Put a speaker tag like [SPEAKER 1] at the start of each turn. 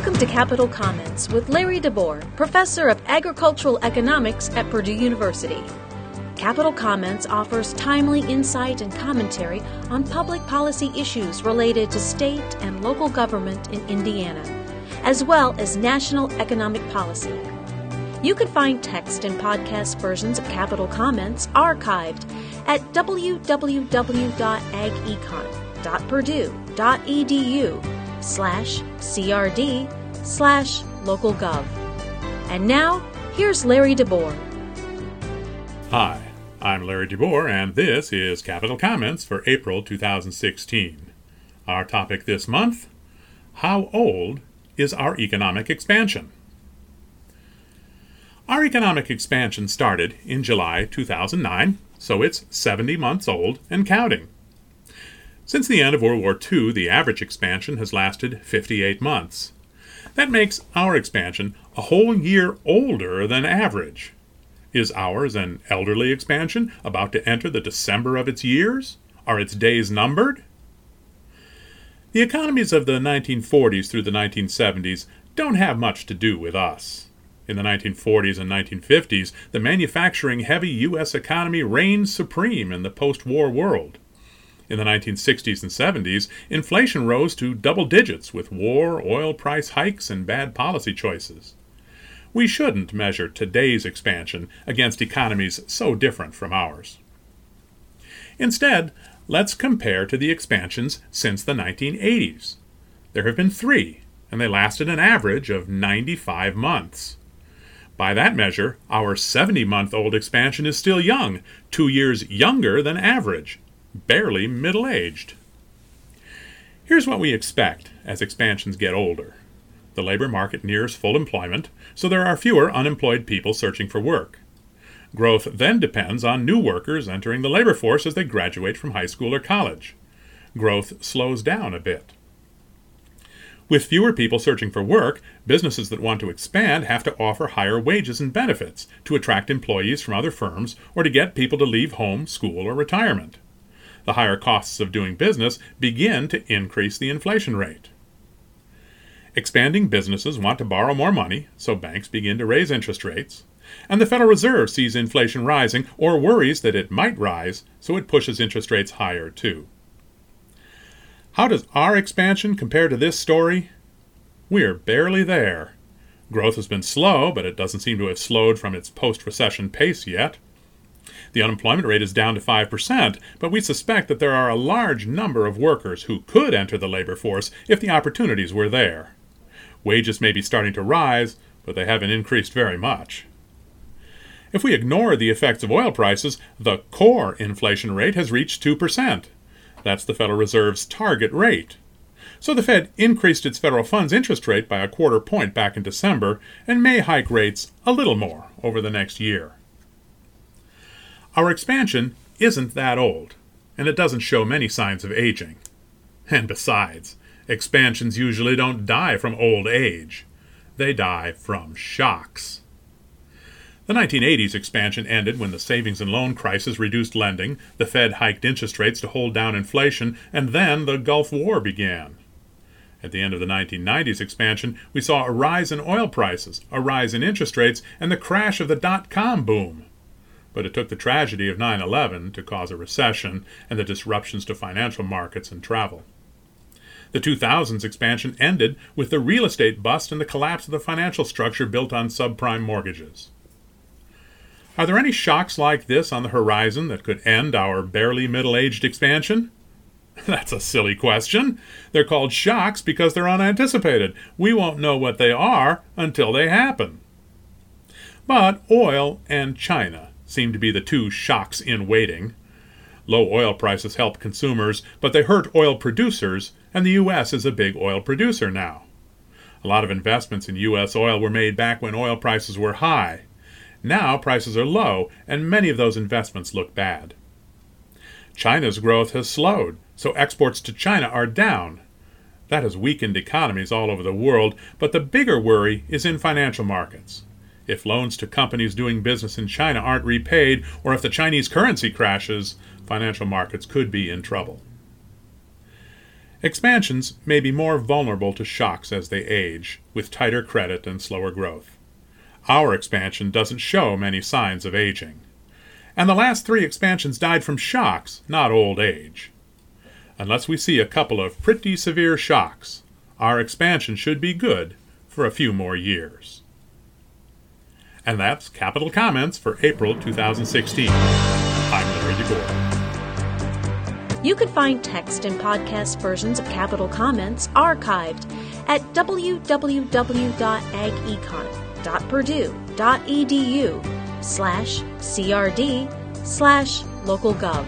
[SPEAKER 1] Welcome to Capital Comments with Larry DeBoer, Professor of Agricultural Economics at Purdue University. Capital Comments offers timely insight and commentary on public policy issues related to state and local government in Indiana, as well as national economic policy. You can find text and podcast versions of Capital Comments archived at www.agecon.purdue.edu slash crd slash localgov. And now, here's Larry DeBoer.
[SPEAKER 2] Hi, I'm Larry DeBoer, and this is Capital Comments for April 2016. Our topic this month How old is our economic expansion? Our economic expansion started in July 2009, so it's 70 months old and counting. Since the end of World War II, the average expansion has lasted 58 months. That makes our expansion a whole year older than average. Is ours an elderly expansion about to enter the December of its years? Are its days numbered? The economies of the 1940s through the 1970s don't have much to do with us. In the 1940s and 1950s, the manufacturing heavy U.S. economy reigned supreme in the post war world. In the 1960s and 70s, inflation rose to double digits with war, oil price hikes, and bad policy choices. We shouldn't measure today's expansion against economies so different from ours. Instead, let's compare to the expansions since the 1980s. There have been three, and they lasted an average of 95 months. By that measure, our 70 month old expansion is still young, two years younger than average, barely middle aged. Here's what we expect as expansions get older the labor market nears full employment, so there are fewer unemployed people searching for work. Growth then depends on new workers entering the labor force as they graduate from high school or college. Growth slows down a bit. With fewer people searching for work, businesses that want to expand have to offer higher wages and benefits to attract employees from other firms or to get people to leave home, school, or retirement. The higher costs of doing business begin to increase the inflation rate. Expanding businesses want to borrow more money, so banks begin to raise interest rates. And the Federal Reserve sees inflation rising or worries that it might rise, so it pushes interest rates higher too. How does our expansion compare to this story? We're barely there. Growth has been slow, but it doesn't seem to have slowed from its post recession pace yet. The unemployment rate is down to 5%, but we suspect that there are a large number of workers who could enter the labor force if the opportunities were there. Wages may be starting to rise, but they haven't increased very much. If we ignore the effects of oil prices, the core inflation rate has reached 2%. That's the Federal Reserve's target rate. So the Fed increased its federal funds interest rate by a quarter point back in December and may hike rates a little more over the next year. Our expansion isn't that old, and it doesn't show many signs of aging. And besides, expansions usually don't die from old age, they die from shocks. The 1980s expansion ended when the savings and loan crisis reduced lending, the Fed hiked interest rates to hold down inflation, and then the Gulf War began. At the end of the 1990s expansion, we saw a rise in oil prices, a rise in interest rates, and the crash of the dot com boom. But it took the tragedy of 9 11 to cause a recession and the disruptions to financial markets and travel. The 2000s expansion ended with the real estate bust and the collapse of the financial structure built on subprime mortgages. Are there any shocks like this on the horizon that could end our barely middle aged expansion? That's a silly question. They're called shocks because they're unanticipated. We won't know what they are until they happen. But oil and China seem to be the two shocks in waiting. Low oil prices help consumers, but they hurt oil producers, and the U.S. is a big oil producer now. A lot of investments in U.S. oil were made back when oil prices were high. Now prices are low, and many of those investments look bad. China's growth has slowed, so exports to China are down. That has weakened economies all over the world, but the bigger worry is in financial markets. If loans to companies doing business in China aren't repaid, or if the Chinese currency crashes, financial markets could be in trouble. Expansions may be more vulnerable to shocks as they age, with tighter credit and slower growth. Our expansion doesn't show many signs of aging. And the last three expansions died from shocks, not old age. Unless we see a couple of pretty severe shocks, our expansion should be good for a few more years. And that's Capital Comments for April 2016. I'm Larry DeBoer.
[SPEAKER 1] You can find text and podcast versions of Capital Comments archived at www.agecon.purdue.edu slash crd slash localgov.